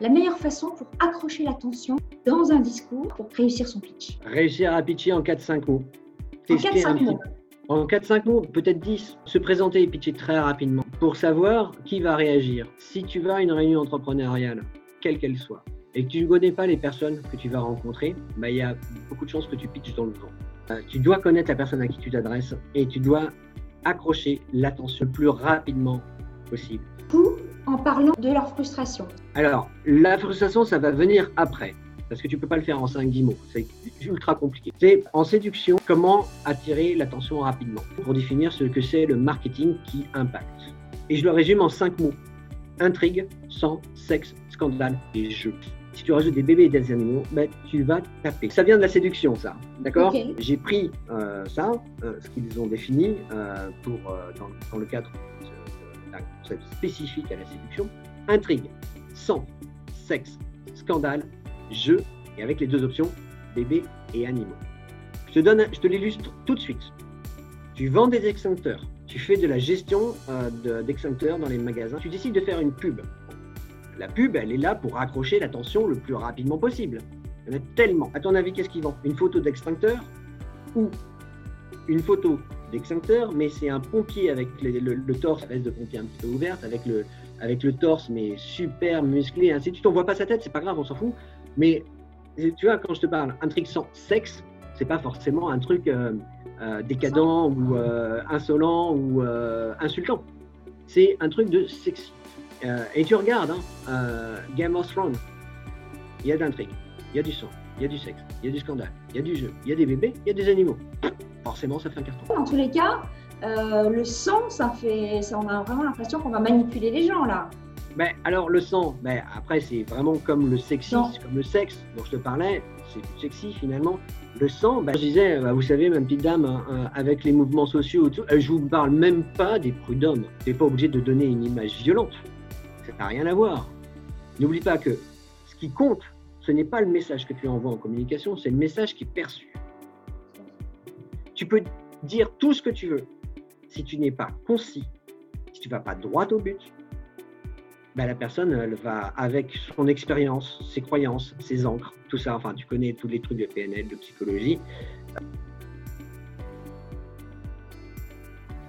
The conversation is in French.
la meilleure façon pour accrocher l'attention dans un discours pour réussir son pitch Réussir à pitcher en 4-5 mots. En Tester un 4-5 petit- mots. En 4-5 mots, peut-être 10. Se présenter et pitcher très rapidement pour savoir qui va réagir. Si tu vas à une réunion entrepreneuriale, quelle qu'elle soit, et que tu ne connais pas les personnes que tu vas rencontrer, bah, il y a beaucoup de chances que tu pitches dans le vent. Euh, tu dois connaître la personne à qui tu t'adresses et tu dois accrocher l'attention le plus rapidement possible. En parlant de leur frustration. Alors, la frustration, ça va venir après. Parce que tu peux pas le faire en 5-10 mots. C'est ultra compliqué. C'est en séduction, comment attirer l'attention rapidement pour définir ce que c'est le marketing qui impacte. Et je le résume en 5 mots. Intrigue, sang, sexe, scandale et jeu. Si tu rajoutes des bébés et des animaux, ben, tu vas taper. Ça vient de la séduction, ça. D'accord. J'ai pris euh, ça, euh, ce qu'ils ont défini euh, pour, dans, dans le cadre d'un concept spécifique à la séduction. Intrigue, sang, sexe, scandale, jeu, et avec les deux options, bébé et animaux. Je te, donne, un- je te l'illustre tout de suite. Tu vends des extincteurs, tu fais de la gestion euh, de- d'extincteurs dans les magasins, tu décides de faire une pub. La pub, elle est là pour accrocher l'attention le plus rapidement possible. Il y en a tellement. À ton avis, qu'est-ce qu'ils vendent? Une photo d'extincteur ou une photo d'extincteur, mais c'est un pompier avec les- le, le torse, la veste de pompier un petit peu ouverte, avec le, avec le torse, mais super musclé, ainsi de suite. On voit pas sa tête, c'est pas grave, on s'en fout. Mais tu vois, quand je te parle intrigue sans sexe, c'est pas forcément un truc euh, euh, décadent ou euh, insolent ou euh, insultant. C'est un truc de sexy. Euh, et tu regardes, hein, Game of Thrones, il y a de l'intrigue, il y a du sang, il y a du sexe, il y a du scandale, il y a du jeu, il y a des bébés, il y a des animaux. Forcément, ça fait un carton. Dans tous les cas, euh, le sang, ça fait, ça, on a vraiment l'impression qu'on va manipuler les gens là. Ben, alors le sang, ben, après c'est vraiment comme le c'est comme le sexe dont je te parlais, c'est du sexy finalement. Le sang, ben, je disais, ben, vous savez, ma petite dame, hein, hein, avec les mouvements sociaux, tout, euh, je vous parle même pas des prud'hommes. Tu n'es pas obligé de donner une image violente. Ça n'a rien à voir. N'oublie pas que ce qui compte, ce n'est pas le message que tu envoies en communication, c'est le message qui est perçu. Tu peux dire tout ce que tu veux. Si tu n'es pas concis, si tu vas pas droit au but, ben, la personne, elle va, avec son expérience, ses croyances, ses encres, tout ça, enfin, tu connais tous les trucs de PNL, de psychologie,